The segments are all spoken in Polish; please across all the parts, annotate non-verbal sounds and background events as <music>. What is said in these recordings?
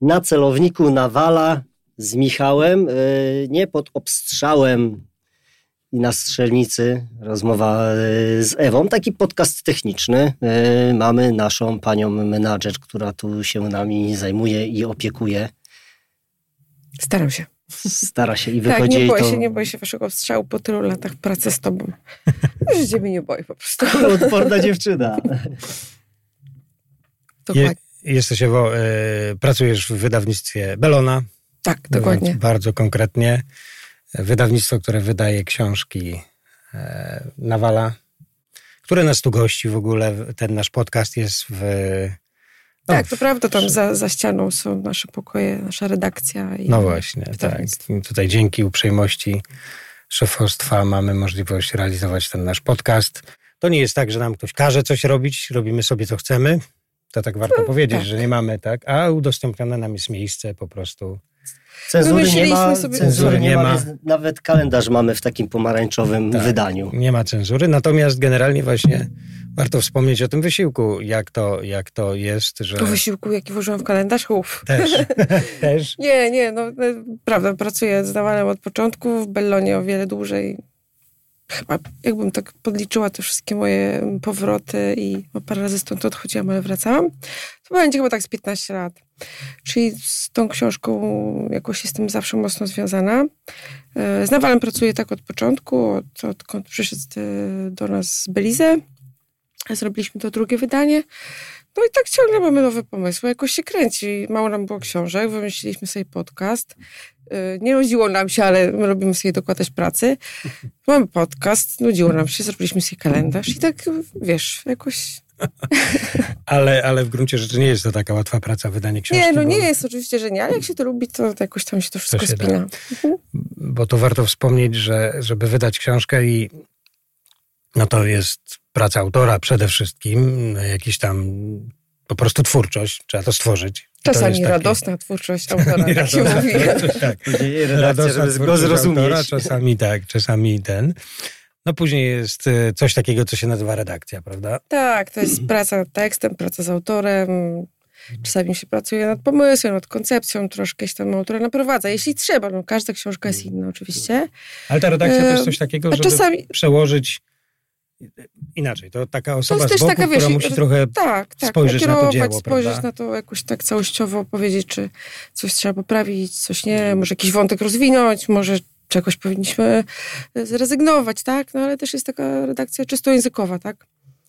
na celowniku Nawala z Michałem, e, nie pod obstrzałem i na strzelnicy rozmowa e, z Ewą. Taki podcast techniczny. E, mamy naszą panią menadżer, która tu się nami zajmuje i opiekuje. Staram się. Stara się i Tak, wychodzi nie jej boję to się, nie boję się waszego strzału po tylu latach pracy z tobą. Że ciebie nie boję po prostu. odporna dziewczyna. <laughs> Dokładnie. Jesteś Ewo, e, pracujesz w wydawnictwie Belona. Tak, dokładnie. Bardzo konkretnie. Wydawnictwo, które wydaje książki e, Nawala. Które nas tu gości w ogóle? Ten nasz podcast jest w... no, Tak, to prawda, tam za, za ścianą są nasze pokoje, nasza redakcja. I No właśnie, tak. tutaj dzięki uprzejmości szefostwa mamy możliwość realizować ten nasz podcast. To nie jest tak, że nam ktoś każe coś robić, robimy sobie co chcemy. To tak warto powiedzieć, tak. że nie mamy tak, a udostępnione nam jest miejsce po prostu. Cenzury nie Wymyśliliśmy ma, sobie- cenzury nie ma, nawet kalendarz mamy w takim pomarańczowym Tak. wydaniu. Nie ma cenzury, natomiast generalnie właśnie warto wspomnieć o tym wysiłku, jak to, jak to jest, że Po wysiłku, jaki włożyłam w kalendarz, uff. też, <laughs> też Nie, nie, no e, prawda, pracuję z Nawalem od początku, w Bellonie o wiele dłużej. Chyba jakbym tak podliczyła te wszystkie moje powroty i parę razy stąd odchodziłam, ale wracałam, to będzie chyba tak z 15 lat. Czyli z tą książką jakoś jestem zawsze mocno związana. E, Z Nawalem pracuję tak od początku, od, odkąd przyszedł e, do nas z Belize. Zrobiliśmy to drugie wydanie. No i tak ciągle mamy nowe pomysły. Jakoś się kręci. Mało nam było książek, wymyśliliśmy sobie podcast. Yy, Nie nudziło nam się, ale my lubimy sobie dokładać pracy. Mamy podcast, nudziło nam się, zrobiliśmy sobie kalendarz i tak, wiesz, jakoś... <laughs> ale, ale w gruncie rzeczy nie jest to taka łatwa praca, wydanie książki. Nie, no bo- nie jest oczywiście, że nie, ale jak się to lubi, to jakoś tam się to wszystko się da. spina. bo to warto wspomnieć, że żeby wydać książkę i no to jest praca autora przede wszystkim, jakiś tam po prostu twórczość, trzeba to stworzyć. I to Czasami jest takie- radosna twórczość <laughs> autora, tak się Radosna mówi. tak. Radosna go zrozumieć. autora, czasami tak, czasami ten. No później jest e, coś takiego, co się nazywa redakcja, prawda? Tak, to jest praca nad tekstem, praca z autorem. Czasami się pracuje nad pomysłem, nad koncepcją, troszkę się tam autora naprowadza, jeśli trzeba. No, każda książka jest inna oczywiście. Ale ta redakcja to jest coś takiego, żeby czasami- przełożyć inaczej. To taka To osoba jest z boku, taka, która wiesz, musi trochę tak, tak, spojrzeć na to dzieło, spojrzeć prawda? na to jakoś tak całościowo, powiedzieć, czy coś trzeba poprawić, coś nie, może jakiś wątek rozwinąć, może czegoś powinniśmy zrezygnować, tak? No ale też jest taka redakcja czysto językowa, tak?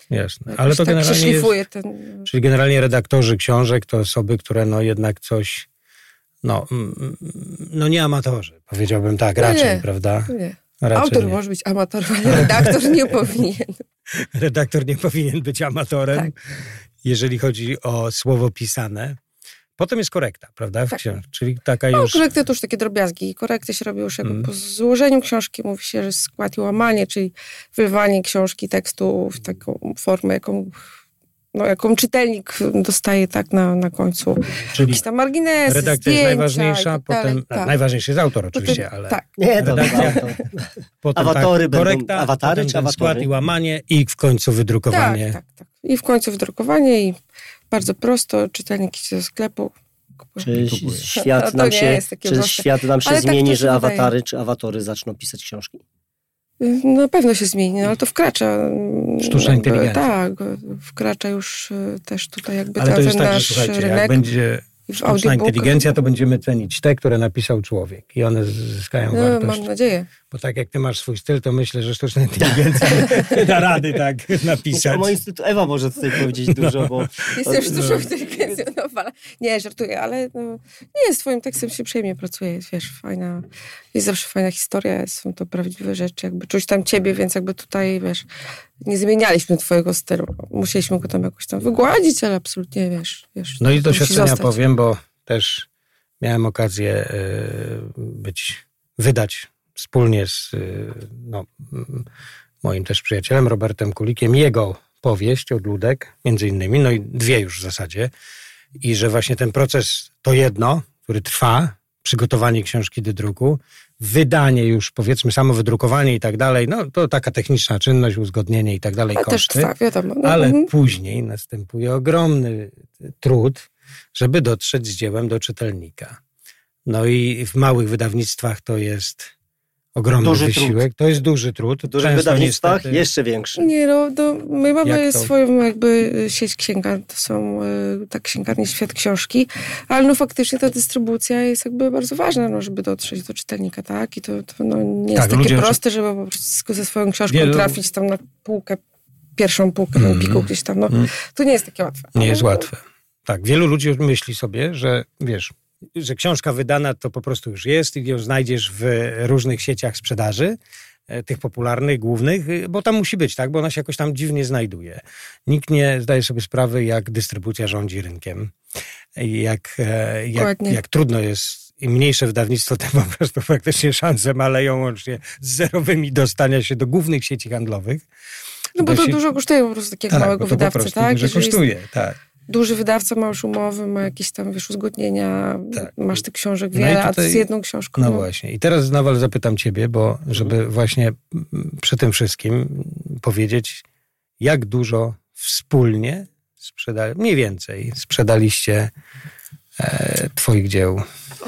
Jasne. Ale to tak generalnie jest, ten... Czyli generalnie redaktorzy książek to osoby, które no jednak coś, no, mm, mm, no nie amatorzy, powiedziałbym tak, No raczej, nie. prawda? Nie. Raczej Autor nie. może być amatorem, ale redaktor nie <laughs> powinien. Redaktor nie powinien być amatorem, Tak. jeżeli chodzi o słowo pisane. Potem jest korekta, prawda? Tak. Czyli taka No, już... korekty to już takie drobiazgi. Korekty się robi już Mm. po złożeniu książki. Mówi się, że skład i łamanie, czyli wylewanie książki, tekstu w taką formę, jaką, no, jaką czytelnik dostaje tak na, na końcu. Czyli Jakieś tam marginesy, redakcja jest najważniejsza, tak dalej. potem... tak. Najważniejszy jest autor Potem- oczywiście, ale... Tak. Nie, to, Redakcja. to, Potem Awatory tak, będą- korekta, awatary potem czy ten skład awatory? i łamanie i w końcu wydrukowanie. Tak, tak, tak. I w końcu wydrukowanie i bardzo prosto, czytelnik idzie do sklepu. Czy świat No to nam się, czy świat nam się tak zmieni, się że wydaje. awatary czy awatory zaczną pisać książki? Na pewno się zmieni, no ale to wkracza. mm, Sztuczna jakby, inteligencja. Tak, wkracza już y, też tutaj jakby Ale to jest tak, że słuchajcie, jak rynek. będzie I w sztuczna inteligencja, to będziemy cenić te, które napisał człowiek i one zyskają No, wartość. mam nadzieję. Bo tak jak ty masz swój styl, to myślę, że sztuczna inteligencja <laughs> da rady tak <laughs> napisać. O moim instytucie Ewa może tutaj powiedzieć dużo, bo Jestem no. dużo inteligencją. No, ale- nie, żartuję, ale no, nie, z twoim tekstem się przyjemnie pracuje. Wiesz, fajna, jest zawsze fajna historia, są to prawdziwe rzeczy. Jakby czuć tam ciebie, więc jakby tutaj, wiesz, nie zmienialiśmy twojego stylu. Musieliśmy go tam jakoś tam wygładzić, ale absolutnie, wiesz, wiesz No i doświadczenia powiem, bo też miałem okazję y, być, wydać wspólnie z y, no, mm, moim też przyjacielem Robertem Kulikiem jego powieść Odludek, między innymi, no i dwie już w zasadzie. I że właśnie ten proces to jedno, który trwa, przygotowanie książki do druku, wydanie już, powiedzmy, samo wydrukowanie i tak dalej, no to taka techniczna czynność, uzgodnienie i tak dalej, Ale też koszty. trwa, wiadomo. No, Ale mhm. później następuje ogromny trud żeby dotrzeć z dziełem do czytelnika. No i w małych wydawnictwach to jest ogromny Duży wysiłek. trud. To jest duży trud. W dużych Często wydawnictwach niestety- jeszcze większy. Nie, no, no my mamy Jak to? swoją jakby sieć księgarni, to są y, tak księgarnie Świat Książki, ale no faktycznie ta dystrybucja jest jakby bardzo ważna, no, żeby dotrzeć do czytelnika, tak? I to, to no, nie Tak, jest takie ludzie- proste, żeby po prostu ze swoją książką Wielu- trafić tam na półkę, pierwszą półkę Mhm. piku gdzieś tam, no. Mhm. To nie jest takie łatwe. Nie jest No, łatwe. Tak, wielu ludzi myśli sobie, że wiesz, że książka wydana to po prostu już jest i ją znajdziesz w różnych sieciach sprzedaży, e, tych popularnych, głównych, y, bo tam musi być, tak? Bo ona się jakoś tam dziwnie znajduje. Nikt nie zdaje sobie sprawy, jak dystrybucja rządzi rynkiem. Jak, e, jak, jak trudno jest. Im mniejsze wydawnictwo, <laughs> tym po prostu praktycznie szanse maleją łącznie z zerowymi dostania się do głównych sieci handlowych. No bo Bo to się- dużo kosztuje po prostu takiego małego to po wydawcy, tak? dużo Jeżeli jest kosztuje, tak. Duży wydawca, ma już umowy, ma jakieś tam, wiesz, uzgodnienia, Tak. masz tych książek No wiele, a tutaj- z jedną książką. No właśnie. I teraz Nawal zapytam ciebie, bo żeby właśnie mm, przy tym wszystkim powiedzieć, jak dużo wspólnie sprzedali, mniej więcej sprzedaliście e, twoich dzieł.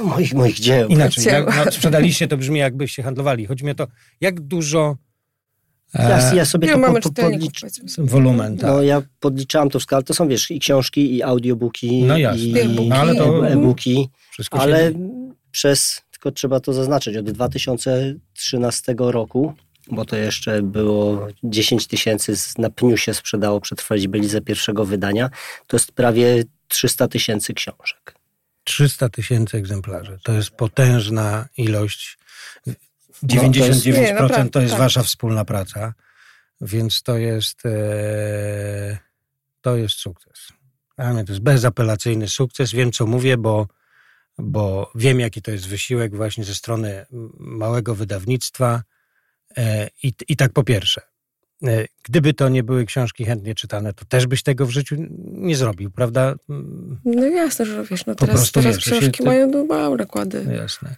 Moich, moich dzieł. Inaczej, Dzieł. jak, no, sprzedaliście to brzmi jakbyście handlowali. Chodzi mi o to, jak dużo Ja, e, ja sobie Ile to mamy po, po, podlicz... wolumen, tak. No ja podliczałam to w skalę. To są, wiesz, i książki, i audiobooki, No jasne. i E-booki. No, ale to- e-booki. Ale przez, tylko trzeba to zaznaczyć, od 2013 roku, bo to jeszcze było 10 tysięcy z- na pniu się sprzedało przetrwać Belizę pierwszego wydania, to jest prawie 300 tysięcy książek. 300 tysięcy egzemplarzy. To jest potężna ilość. No, 99% Nie, naprawdę, to jest tak. wasza wspólna praca, więc to jest, e, to jest sukces. Dla mnie to jest bezapelacyjny sukces. Wiem, co mówię, bo, bo wiem, jaki to jest wysiłek właśnie ze strony małego wydawnictwa. E, i, I tak po pierwsze, e, gdyby to nie były książki chętnie czytane, to też byś tego w życiu nie zrobił, prawda? No jasne, że wiesz, no Po teraz, teraz wiesz, książki mają no, małe nakłady. No jasne.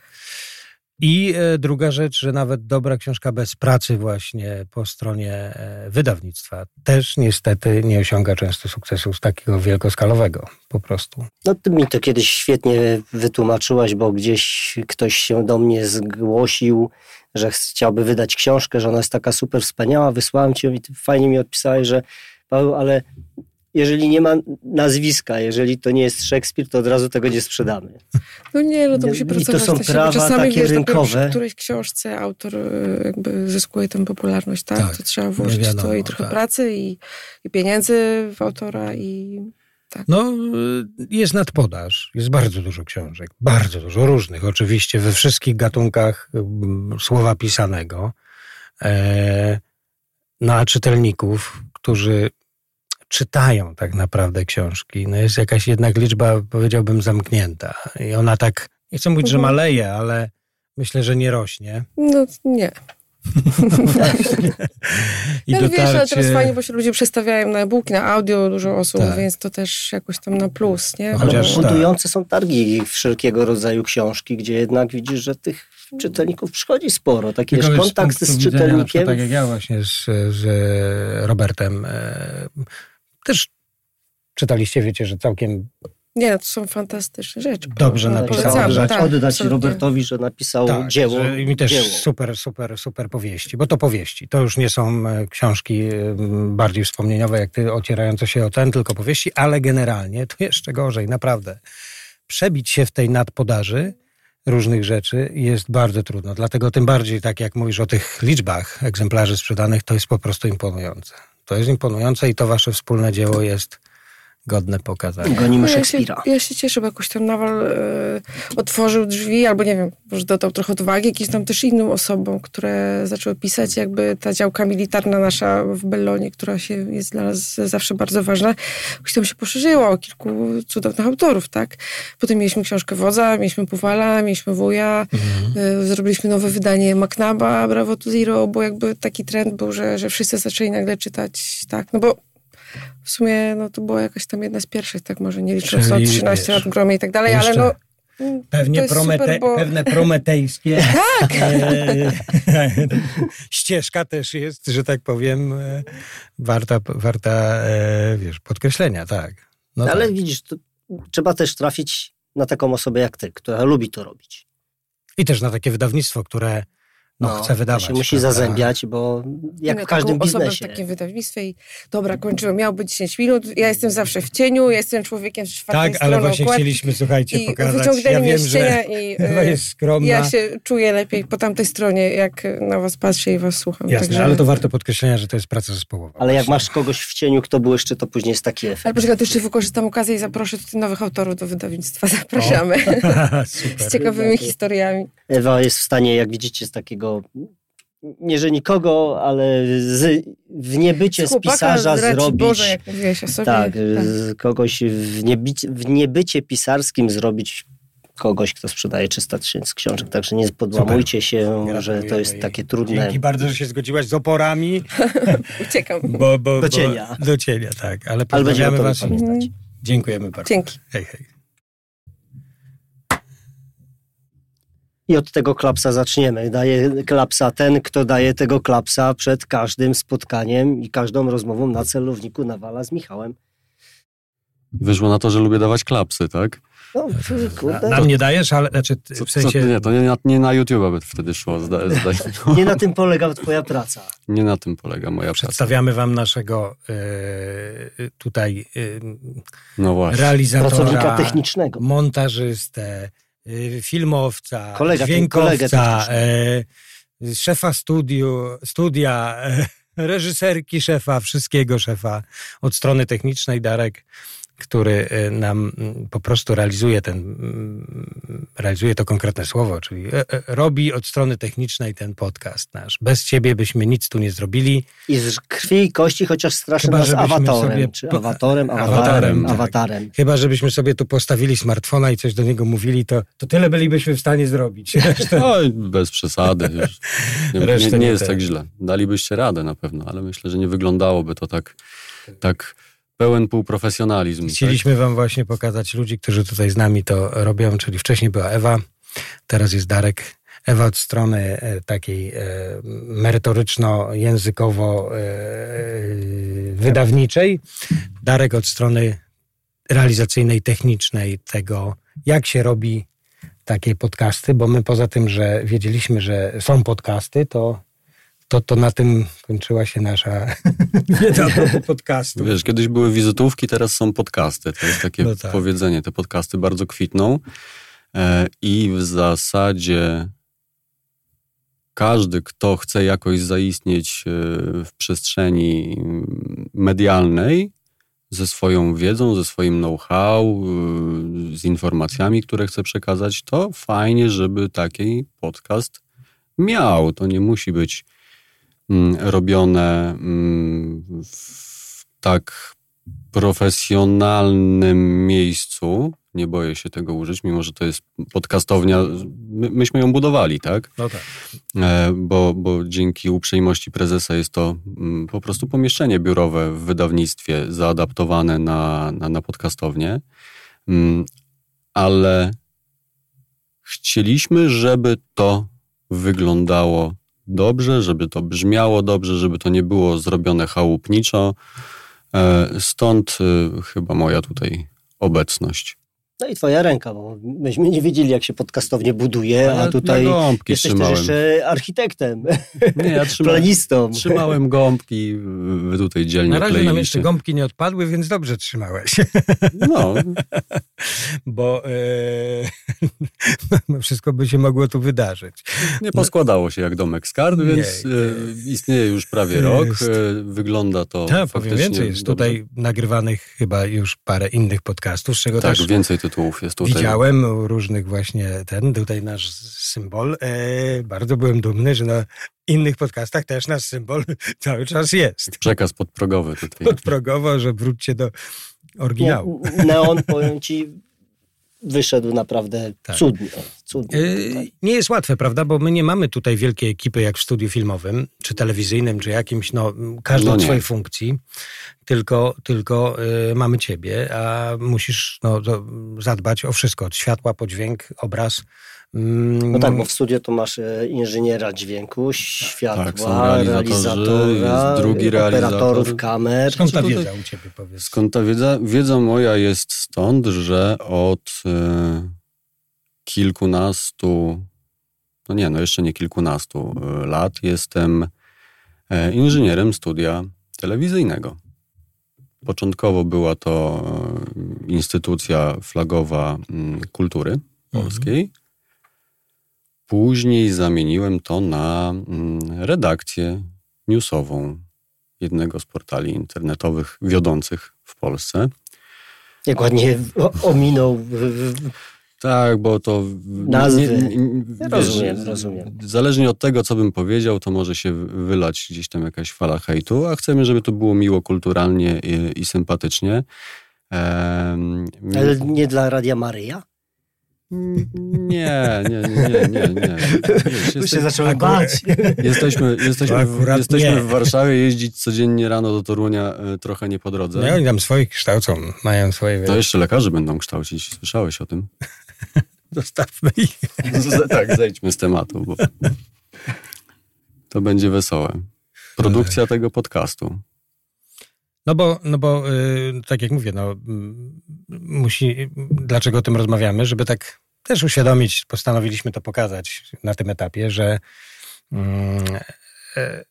I e, druga rzecz, że nawet dobra książka bez pracy właśnie po stronie e, wydawnictwa też niestety nie osiąga często sukcesu takiego wielkoskalowego po prostu. No ty mi to kiedyś świetnie wytłumaczyłaś, bo gdzieś ktoś się do mnie zgłosił, że chciałby wydać książkę, że ona jest taka super wspaniała, wysłałem ci ją i fajnie mi odpisałeś, że Paweł, ale jeżeli nie ma nazwiska, jeżeli to nie jest Szekspir, to od razu tego nie sprzedamy. No nie, no to I musi to pracować są na siebie. prawa Czasami takie wiesz, dopiero rynkowe. przy którejś książce autor y, jakby zyskuje tę popularność, tak? Tak, to trzeba włożyć w to wiadomo, i trochę tak. pracy i, i pieniędzy w autora i No, y, jest nadpodaż, jest bardzo dużo książek, bardzo dużo różnych, oczywiście we wszystkich gatunkach mm, słowa pisanego. E, no a czytelników, którzy czytają tak naprawdę książki, no jest jakaś jednak liczba, powiedziałbym, zamknięta. I ona tak, nie chcę mówić, że Mhm. maleje, ale myślę, że nie rośnie. no nie. <laughs> I ale wiesz, ale teraz dotarcie- fajnie, bo się ludzie przestawiają na e-booki, na audio dużo osób, Tak. więc to też jakoś tam na plus, nie? No Chociaż Bo- tak. budujące są targi wszelkiego rodzaju książki, gdzie jednak widzisz, że tych czytelników przychodzi sporo. Taki Tylko wiesz, kontakt z na czytelnikiem. Tak jak ja właśnie z, z Robertem. Też czytaliście, wiecie, że całkiem Nie, to są fantastyczne rzeczy. Dobrze rzeczy. tak, oddać absolutnie. Robertowi, że napisał tak, dzieło. że mi też dzieło. super, super, super powieści, bo to powieści. To już nie są e, książki e, bardziej wspomnieniowe, jak ty, ocierające się o ten, tylko powieści, ale generalnie to jeszcze gorzej, naprawdę. Przebić się w tej nadpodaży różnych rzeczy jest bardzo trudno. Dlatego tym bardziej, tak jak mówisz o tych liczbach egzemplarzy sprzedanych, to jest po prostu imponujące. To jest imponujące i to wasze wspólne dzieło jest godne pokazania. Gonimy No ja, się, Szekspira. ja się cieszę, bo jakoś tam Nawal e, otworzył drzwi, albo nie wiem, może dodał trochę odwagi jakimś tam też innym osobom, które zaczęły pisać, jakby ta działka militarna nasza w Bellonie, która się jest dla nas zawsze bardzo ważna, jakoś tam się poszerzyła o kilku cudownych autorów, tak? Potem mieliśmy książkę Wodza, mieliśmy Puwala, mieliśmy Wuja, Mhm. e, zrobiliśmy nowe wydanie Maknaba, Bravo to Zero, bo jakby taki trend był, że, że wszyscy zaczęli nagle czytać, tak? No bo w sumie no, to była jakaś tam jedna z pierwszych, tak może nie licząc Czyli, od 13 wiesz, lat w gromie i tak dalej, ale no Pewnie promete, super, bo- pewne prometejskie <laughs> Tak! e, <laughs> ścieżka też jest, że tak powiem, e, warta, warta e, wiesz, podkreślenia, tak. No Ale tak. widzisz, to trzeba też trafić na taką osobę jak ty, która lubi to robić. I też na takie wydawnictwo, które no, chce wydawać. To się musi prawda? zazębiać, bo jak w każdym biznesie. w takim wydawnictwie i dobra, kończymy, miało być 10 minut, ja jestem zawsze w cieniu, ja jestem człowiekiem z czwartej Tak, ale właśnie chcieliśmy, słuchajcie, i pokazać. Ja wiem, z cienia i <laughs> jest skromna. ja się czuję lepiej po tamtej stronie, jak na was patrzę i was słucham. Jasne, Także... ale to warto podkreślenia, że to jest praca zespołowa. Ale jak masz kogoś w cieniu, kto był jeszcze, to później jest taki efekt. Ale poczekaj, to jeszcze wykorzystam okazję i zaproszę tutaj nowych autorów do wydawnictwa. <laughs> Zapraszamy. <laughs> z ciekawymi historiami. Ewa jest w stanie, jak widzicie, z takiego nie że nikogo, ale z, w niebycie z, z pisarza zrobić. Boże, jak mówiłeś o sobie. Tak, tak. kogoś w, niebycie, w niebycie pisarskim zrobić kogoś, kto sprzedaje 300 tysięcy książek. Także nie podłamujcie się, że to jest takie trudne. Dzięki bardzo, że się zgodziłaś z oporami. <laughs> Uciekam. Bo, bo, do cienia. do cienia, tak. Ale pozdrawiamy was. Pamiętać. Dziękujemy bardzo. Dzięki. Hej, hej. I od tego klapsa zaczniemy. Daje klapsa ten, kto daje tego klapsa przed każdym spotkaniem i każdą rozmową na celowniku nawala z Michałem. Wyszło na to, że lubię dawać klapsy, tak? No, kurde. Nam nie dajesz, ale znaczy w sensie... Co, nie, to nie na, nie na YouTube by wtedy szło. Zda, <laughs> zda... nie na tym polega twoja praca. Nie na tym polega moja praca. Przedstawiamy wam naszego yy, tutaj yy, no właśnie. realizatora, pracownika technicznego, montażystę, filmowca, kolega, dźwiękowca, e, szefa studiu, studia, e, <laughs> reżyserki szefa, wszystkiego szefa od strony technicznej Darek który e, nam mm, po prostu realizuje ten, mm, realizuje to konkretne słowo, czyli e, e, robi od strony technicznej ten podcast nasz. Bez ciebie byśmy nic tu nie zrobili. I z krwi i kości, chociaż strasznie nas awatorem, sobie... czy awatorem, awatarem, awatarem, tak. awatarem. Chyba, żebyśmy sobie tu postawili smartfona i coś do niego mówili, to, to tyle bylibyśmy w stanie zrobić. <laughs> No, bez przesady. Nie, nie, nie jest tak źle. Dalibyście radę na pewno, ale myślę, że nie wyglądałoby to tak, tak pełen półprofesjonalizm. Chcieliśmy tak? wam właśnie pokazać ludzi, którzy tutaj z nami to robią, czyli wcześniej była Ewa, teraz jest Darek. Ewa od strony e, takiej e, merytoryczno-językowo-wydawniczej, e, Darek od strony realizacyjnej, technicznej tego, jak się robi takie podcasty, bo my poza tym, że wiedzieliśmy, że są podcasty, to to, to na tym kończyła się nasza <laughs> wiedza podcastu. Wiesz, kiedyś były wizytówki, teraz są podcasty. To jest takie no tak. powiedzenie. Te podcasty bardzo kwitną e, i w zasadzie każdy, kto chce jakoś zaistnieć e, w przestrzeni medialnej, ze swoją wiedzą, ze swoim know-how, e, z informacjami, które chce przekazać, to fajnie, żeby taki podcast miał. To nie musi być robione mm, w tak profesjonalnym miejscu. Nie boję się tego użyć, mimo że to jest podcastownia. My, myśmy ją budowali, tak? No tak. E, bo, bo dzięki uprzejmości prezesa jest to mm, po prostu pomieszczenie biurowe w wydawnictwie zaadaptowane na, na, na podcastownię. Ale chcieliśmy, żeby to wyglądało dobrze, żeby to brzmiało dobrze, żeby to nie było zrobione chałupniczo. E, stąd e, chyba moja tutaj obecność. No i twoja ręka, bo myśmy nie wiedzieli, jak się podcastownie buduje, a, tutaj jesteś trzymałem. też jeszcze architektem, <laughs> nie, ja trzymałem, planistą. Trzymałem gąbki, wy tutaj dzielnie Na razie nam jeszcze gąbki nie odpadły, więc dobrze trzymałeś. No. <laughs> bo e, <laughs> wszystko by się mogło tu wydarzyć. Nie poskładało się jak domek z kart, więc nie, e, istnieje już prawie rok. Jest. E, wygląda to tak, powiem więcej, jest dobrze. tutaj nagrywanych chyba już parę innych podcastów, z czego tak, też... więcej tytułów jest tutaj. Widziałem różnych właśnie ten, tutaj nasz symbol. E, bardzo byłem dumny, że na innych podcastach też nasz symbol <laughs> cały czas jest. Przekaz podprogowy tutaj. Podprogowo, że wróćcie do oryginału. Neon, powiem ci, wyszedł naprawdę tak. cudnie. Cudnie yy, nie jest łatwe, prawda? Bo my nie mamy tutaj wielkiej ekipy jak w studiu filmowym, czy telewizyjnym, czy jakimś, no, każdą no swojej funkcji, tylko, tylko yy, mamy ciebie, a musisz no, zadbać o wszystko, od światła po dźwięk, obraz, Mm, No tak, bo w studio to masz e, inżyniera dźwięku, światła, Tak, realizatora, drugi realizator. operatorów kamer. Skąd ta wiedza u ciebie, powiedz? Skąd ta wiedza? Wiedza moja jest stąd, że od e, kilkunastu, no nie, no jeszcze nie kilkunastu e, lat jestem e, inżynierem studia telewizyjnego. Początkowo była to e, instytucja flagowa mm, kultury polskiej. Później zamieniłem to na mm, redakcję newsową jednego z portali internetowych wiodących w Polsce. Jak ładnie ominął Tak, bo to. Nazwy. wiesz, Rozumiem, rozumiem. Zależnie od tego, co bym powiedział, to może się wylać gdzieś tam jakaś fala hejtu, a chcemy, żeby to było miło, kulturalnie i, i sympatycznie. Em, Ale nie dla Radia Maryja? Nie, nie, nie, nie, nie. nie. Wiesz, Tu się zacząłem bać. Jesteśmy, jesteśmy, w, jesteśmy nie. w Warszawie, jeździć codziennie rano do Torunia e, trochę nie po drodze. No, oni tam swoich kształcą, mają swoje... To jeszcze lekarze będą kształcić. Słyszałeś o tym? <laughs> Zostawmy ich. Z- tak, zejdźmy z tematu, bo to będzie wesołe. Produkcja tego podcastu. No bo, no bo y, tak jak mówię, no, musi, dlaczego o tym rozmawiamy, żeby tak też uświadomić, postanowiliśmy to pokazać na tym etapie, że, mm, e,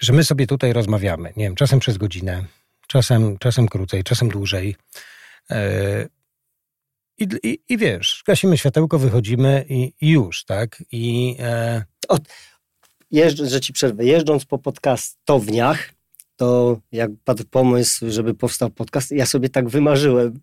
że my sobie tutaj rozmawiamy, nie wiem, czasem przez godzinę, czasem, czasem krócej, czasem dłużej. I, i, I wiesz, gasimy światełko, wychodzimy i, i już, tak? I e, Jeżdżąc, że ci przerwę, jeżdżąc po podcastowniach, to jak padł pomysł, żeby powstał podcast, ja sobie tak wymarzyłem,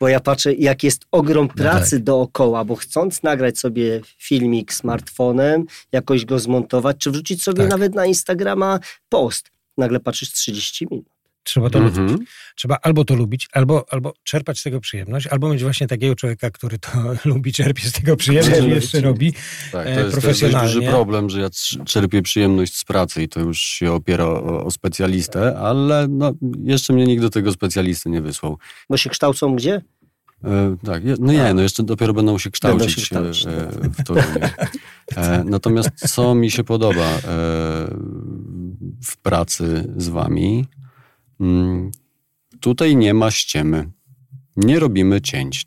bo ja patrzę, jak jest ogrom pracy dookoła, bo chcąc nagrać sobie filmik smartfonem, jakoś go zmontować, czy wrzucić sobie Tak. nawet na Instagrama post, nagle patrzysz 30 minut. Trzeba to lubić. Mhm. Trzeba albo to lubić, albo, albo czerpać z tego przyjemność, albo mieć właśnie takiego człowieka, który to <laughs> lubi, czerpie z tego przyjemność i jeszcze robi. Tak, E, to jest też dość profesjonalnie. duży problem, że ja czerpię przyjemność z pracy i to już się opiera o, o specjalistę, ale no, jeszcze mnie nikt do tego specjalisty nie wysłał. Bo się kształcą gdzie? E, tak, no nie, no jeszcze dopiero będą się Będą kształcić, się kształcić, e, w Toruniu. E, natomiast co mi się podoba e, w pracy z wami, tutaj nie ma ściemy. Nie robimy cięć.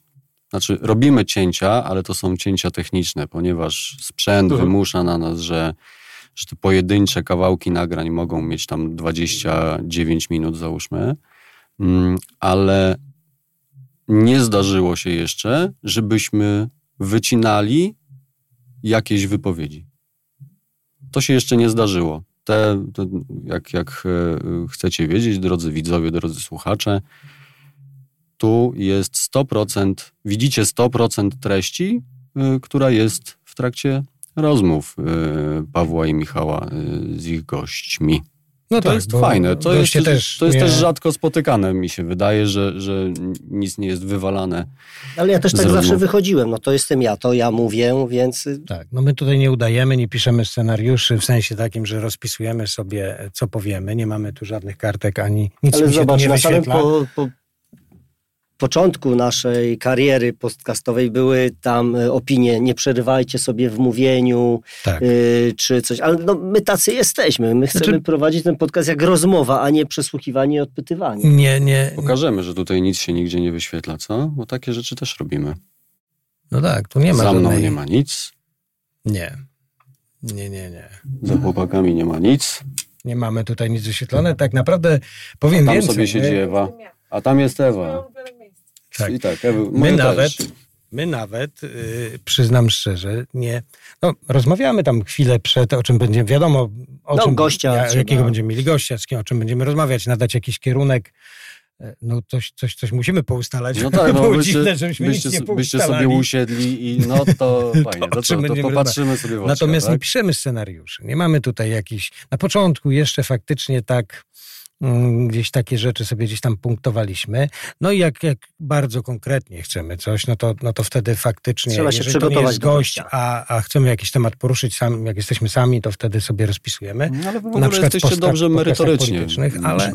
Znaczy, robimy cięcia, ale to są cięcia techniczne, ponieważ sprzęt Mhm. wymusza na nas, że, że te pojedyncze kawałki nagrań mogą mieć tam 29 minut, załóżmy, Mm, ale nie zdarzyło się jeszcze, żebyśmy wycinali jakieś wypowiedzi. To się jeszcze nie zdarzyło. Te, te, jak, jak e, chcecie wiedzieć, drodzy widzowie, drodzy słuchacze, tu jest 100%, widzicie 100% treści, y, która jest w trakcie rozmów y, Pawła i Michała z ich gośćmi. No To tak, jest fajne. To jest, też to jest nie- też rzadko spotykane, mi się wydaje, że, że nic nie jest wywalane. Ale ja też tak Z zawsze rozmów. wychodziłem. No to jestem ja, to ja mówię, więc Tak, no my tutaj nie udajemy, nie piszemy scenariuszy w sensie takim, że rozpisujemy sobie, co powiemy. Nie mamy tu żadnych kartek ani nic Ale mi się zobacz, tu nie na samym po, po, początku naszej kariery podcastowej były tam e, opinie, nie przerywajcie sobie w mówieniu, Tak. y, czy coś. Ale no, my tacy jesteśmy. My chcemy Znaczy- prowadzić ten podcast jak rozmowa, a nie przesłuchiwanie i odpytywanie. Nie, nie. Pokażemy, że tutaj nic się nigdzie nie wyświetla, co? Bo takie rzeczy też robimy. No tak, tu nie ma Za mną żadnej... nie ma nic, Nie. Nie, nie, nie. za chłopakami nie ma nic, Nie mamy tutaj nic wyświetlone. Tak naprawdę powiem tam więcej. sobie siedzi my, Ewa, a tam jest Ewa. Tak, I tak, my nawet, my nawet, y, przyznam szczerze, nie. No, rozmawiamy tam chwilę przed, o czym będzie wiadomo, o No, czym, gościa ja, jakiego będziemy mieli gościa, z kim, o czym będziemy rozmawiać, nadać jakiś kierunek. E, No coś, coś, coś musimy poustalać. No tak, no, <laughs> Było byście, dziwne, żebyśmy byście, nic nie byście sobie usiedli i no to <laughs> fajnie, o to, to, to będziemy popatrzymy sobie w oczy, Natomiast tak? nie piszemy scenariuszy. Nie mamy tutaj jakiś. Na początku jeszcze faktycznie tak gdzieś takie rzeczy sobie gdzieś tam punktowaliśmy. No i jak, jak bardzo konkretnie chcemy coś, no to, no to wtedy faktycznie, Trzeba się jeżeli to nie przygotować jest gość, a, a chcemy jakiś temat poruszyć sam, jak jesteśmy sami, to wtedy sobie rozpisujemy. No, ale w Na ogóle przykład jesteście dobrze merytorycznie ale-.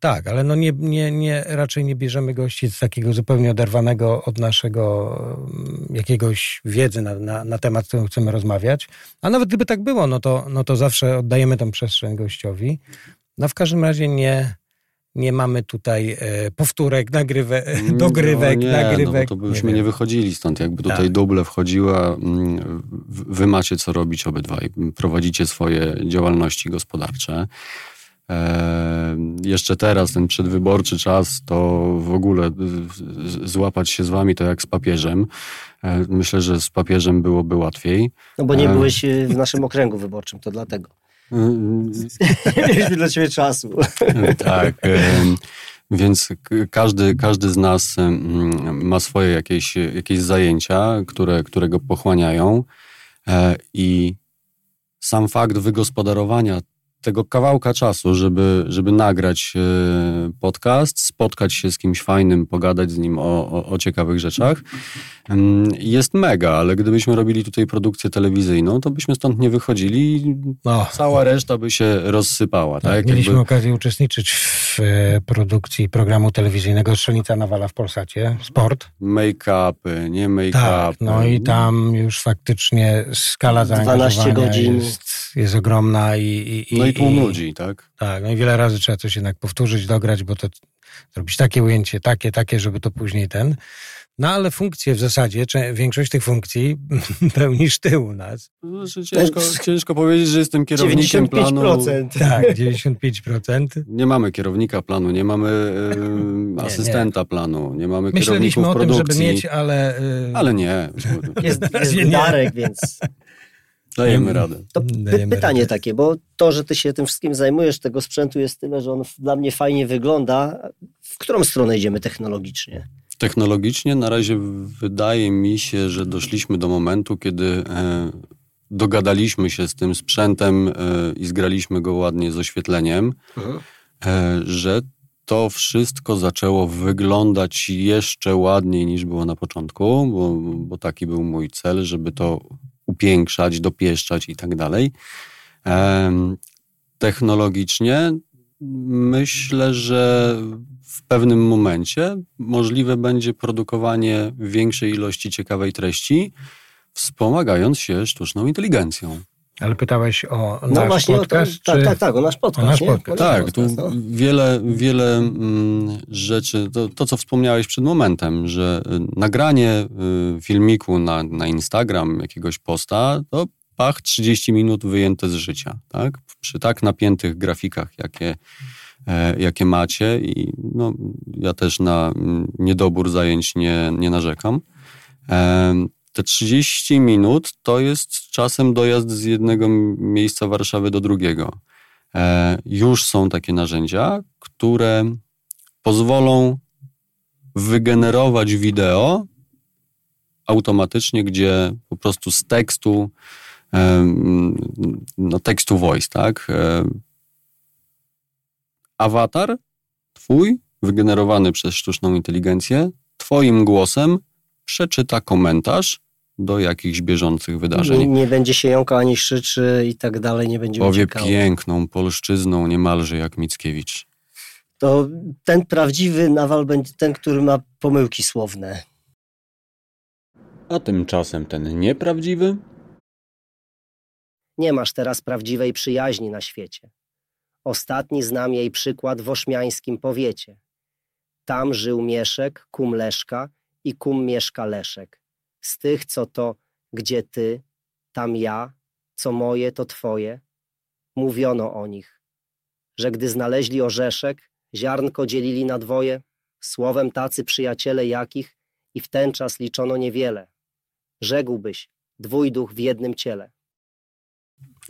Tak, ale no nie, nie, nie, raczej nie bierzemy gości z takiego zupełnie oderwanego od naszego mm, jakiegoś wiedzy na, na, na temat, którym chcemy rozmawiać. A nawet gdyby tak było, no to, no to zawsze oddajemy tą przestrzeń gościowi. No w każdym razie nie, nie mamy tutaj e, powtórek, nagrywe, <laughs> dogrywek, no, nie, nagrywek. No, bo to byśmy nie, wiem. wychodzili stąd. Jakby tutaj Tak. duble wchodziła, mm, wy macie co robić obydwaj. Prowadzicie swoje działalności gospodarcze. E, jeszcze teraz, ten przedwyborczy czas, to w ogóle z- złapać się z wami to jak z papieżem. E, myślę, że z papieżem byłoby łatwiej. No bo nie A. byłeś e, w naszym okręgu wyborczym, to dlatego. Mm, Nie <laughs> mieliśmy dla ciebie czasu. Tak. Więc każdy, każdy z nas ma swoje jakieś, jakieś zajęcia, które, które go pochłaniają. E, I sam fakt wygospodarowania tego kawałka czasu, żeby, żeby nagrać e, podcast, spotkać się z kimś fajnym, pogadać z nim o, o, o ciekawych rzeczach, jest mega, ale gdybyśmy robili tutaj produkcję telewizyjną, to byśmy stąd nie wychodzili i No, cała reszta by się rozsypała. tak, Tak, mieliśmy Jakby- okazję uczestniczyć w e, produkcji programu telewizyjnego Strzelnica Nawala w Polsacie, Sport. Make-upy, nie make-upy. Tak, no i tam już faktycznie skala 12 zaangażowania godzin. Jest, jest ogromna i, i, No i tłum i, ludzi, tak? Tak, no i wiele razy trzeba coś jednak powtórzyć, dograć, bo to zrobić takie ujęcie, takie, takie, żeby to później ten. No ale funkcje w zasadzie, większość tych funkcji <laughs> pełnisz ty u nas. Znaczy, ciężko, ciężko powiedzieć, że jestem kierownikiem planu. 95%. Tak, 95%. Nie mamy kierownika planu, nie mamy <laughs> e, asystenta planu, nie mamy Myśleliśmy kierowników o tym, żeby produkcji. mieć, ale... y, Ale nie, <laughs> Jest, jest Nie, nie. Darek, więc dajemy radę. to py- Dajemy pytanie radę. takie, bo to, że ty się tym wszystkim zajmujesz, tego sprzętu jest tyle, że on dla mnie fajnie wygląda. W którą stronę idziemy technologicznie? Technologicznie na razie wydaje mi się, że doszliśmy do momentu, kiedy e, dogadaliśmy się z tym sprzętem e, i zgraliśmy go ładnie z oświetleniem, e, że to wszystko zaczęło wyglądać jeszcze ładniej niż było na początku, bo, bo taki był mój cel, żeby to upiększać, dopieszczać i tak dalej. Technologicznie myślę, że w pewnym momencie możliwe będzie produkowanie większej ilości ciekawej treści, wspomagając się sztuczną inteligencją. Ale pytałeś o No nasz właśnie, podcast? o to, tak, czy... tak, tak, o nasz podcast. nasz podcast. O nasz Tak, tu podcast, no. wiele, wiele mm, rzeczy, to, to co wspomniałeś przed momentem, że y, nagranie y, filmiku na, na Instagram, jakiegoś posta, to pach 30 minut wyjęte z życia, tak? Przy tak napiętych grafikach, jakie, jakie macie i no, ja też na mm, niedobór zajęć nie, nie narzekam. Em, te 30 minut to jest czasem dojazd z jednego miejsca Warszawy do drugiego. E, już są takie narzędzia, które pozwolą wygenerować wideo automatycznie, gdzie po prostu z tekstu, no tekstu voice, tak? Awatar twój, wygenerowany przez sztuczną inteligencję, twoim głosem przeczyta komentarz do jakichś bieżących wydarzeń. Nie, nie będzie się jąkał ani szyczy i tak dalej, nie będzie Powie uciekał. piękną polszczyzną niemalże jak Mickiewicz. To ten prawdziwy nawal będzie ten, który ma pomyłki słowne. A tymczasem ten nieprawdziwy? Nie masz teraz prawdziwej przyjaźni na świecie. Ostatni znam jej przykład w oszmiańskim powiecie. Tam żył Mieszek, kum Leszka i kum mieszka Leszek. Z tych, co to, gdzie ty, tam ja, co moje, to twoje. Mówiono o nich, że gdy znaleźli orzeszek, ziarnko dzielili na dwoje, słowem tacy przyjaciele jakich i w ten czas liczono niewiele. Rzekłbyś, dwójduch w jednym ciele.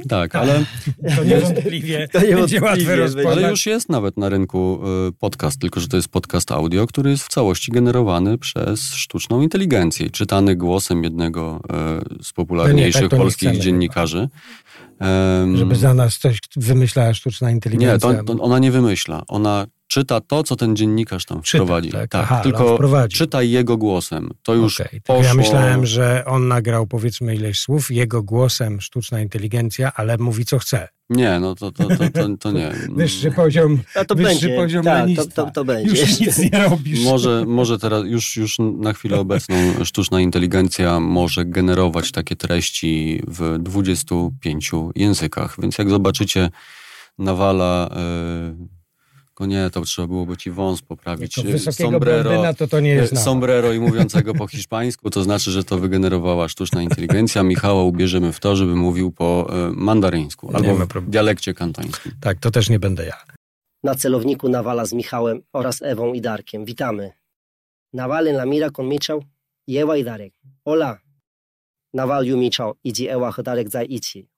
Tak, ale, <laughs> To niewątpliwie <laughs> To niewątpliwie będzie łatwe rozpoznać. ale już jest nawet na rynku y, podcast, tylko że to jest podcast audio, który jest w całości generowany przez sztuczną inteligencję czytany głosem jednego y, z popularniejszych tak to nie polskich chcemy dziennikarzy. Żeby za nas coś wymyślała sztuczna Nie, inteligencja. to, to ona nie wymyśla. Ona czyta to, co ten dziennikarz tam Czyta, wprowadzi. tak? tak Aha, on tylko wprowadzi. czytaj jego głosem. To już Okej, poszło... Ja myślałem, że on nagrał powiedzmy ileś słów, jego głosem sztuczna inteligencja, ale mówi co chce. Nie, no to, to, to, to, to nie. <laughs> Wyższy poziom, A to wyższy będzie, poziom tak, to, to, to będzie. Już nic nie robisz. Może, może teraz, już, już na chwilę obecną sztuczna inteligencja może generować takie treści w 25 językach, więc jak zobaczycie Nawala, yy, tylko nie, to trzeba byłoby ci wąs poprawić. Sombrero, to to nie jest e, sombrero i mówiącego po hiszpańsku, to znaczy, że to wygenerowała sztuczna inteligencja. Michała ubierzemy w to, żeby mówił po e, mandaryńsku albo w dialekcie kantońskim. Tak, to też nie będę ja. Na celowniku Nawala z Michałem oraz Ewą i Darkiem. Witamy. Nawale la mira con Michał Ewa i Darek. Hola. Nawal ju Michał, idzi Ewa, Darek za ici.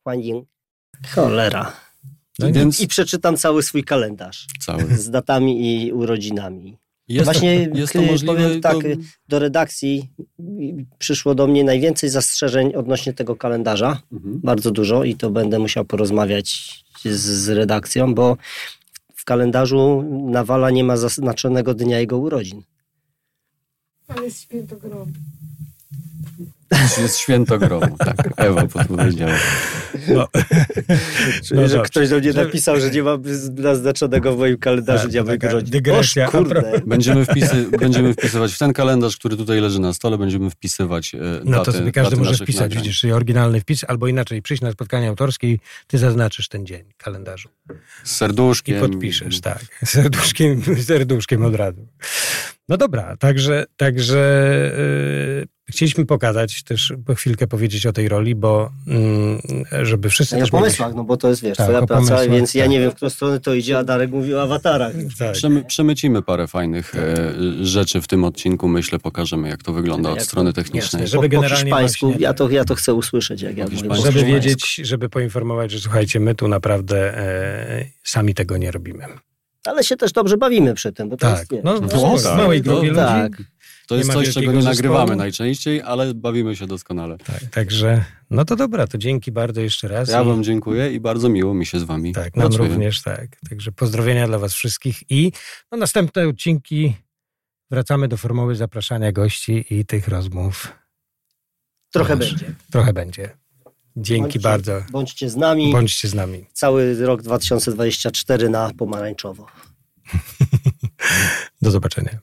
Cholera. No i Więc I przeczytam cały swój kalendarz cały. z datami i urodzinami. Jest Właśnie, to, jest to możliwe. powiem tak, to- y, Do redakcji przyszło do mnie najwięcej zastrzeżeń odnośnie tego kalendarza. Mhm. Bardzo dużo i to będę musiał porozmawiać z, z redakcją, bo w kalendarzu Nawala nie ma zaznaczonego dnia jego urodzin. Ale jest święto grobu. Jest święto gromu, tak. Ewa powiedziała. No. Czyli, No że ktoś do mnie napisał, że nie ma naznaczonego w moim kalendarzu Tak, dnia mojego dygresja. Oż, kurde. Będziemy, wpisy, będziemy wpisywać w ten kalendarz, który tutaj leży na stole, będziemy wpisywać e, No to daty, sobie każdy daty może wpisać, nagrań. widzisz, oryginalny wpis, albo inaczej, przyjść na spotkanie autorskie i ty zaznaczysz ten dzień w kalendarzu. Z I serduszkiem. podpiszesz, tak. Serduszkiem, serduszkiem od razu. No dobra, także, także yy, chcieliśmy pokazać też, po chwilkę powiedzieć o tej roli, bo yy, żeby wszyscy ja o też mieli- pomysłach, no bo to jest, wiesz, Tak, twoja o praca, pomysłach, więc ja tak. nie wiem, w którą stronę to idzie, a Darek mówi o awatarach. Tak. Przemy, przemycimy parę fajnych e, rzeczy w tym odcinku. Myślę, pokażemy, jak to wygląda od Jak to- strony technicznej. jasne, Żeby po, po hiszpańsku, właśnie- ja, to, ja to chcę usłyszeć, jak ja mówię Żeby wiedzieć, żeby poinformować, że słuchajcie, my tu naprawdę e, sami tego nie robimy. Ale się też dobrze bawimy przy tym, bo to Tak, jest, wiesz, no, to no, jest- w małej to- grupie ludzi. tak. To nie jest coś, czego nie zespołu. nagrywamy najczęściej, ale bawimy się doskonale. Tak, także, no to dobra, to dzięki bardzo jeszcze raz. Ja I- wam dziękuję i bardzo miło mi się z wami Tak, nam pracuje. również tak. Także pozdrowienia dla Was wszystkich i no, następne odcinki wracamy do formuły zapraszania gości i tych rozmów. Trochę Proszę. będzie. Trochę będzie. Dzięki Bądźcie- bardzo. Bądźcie z nami. Bądźcie z nami. Cały rok 2024 na pomarańczowo. <laughs> Do zobaczenia.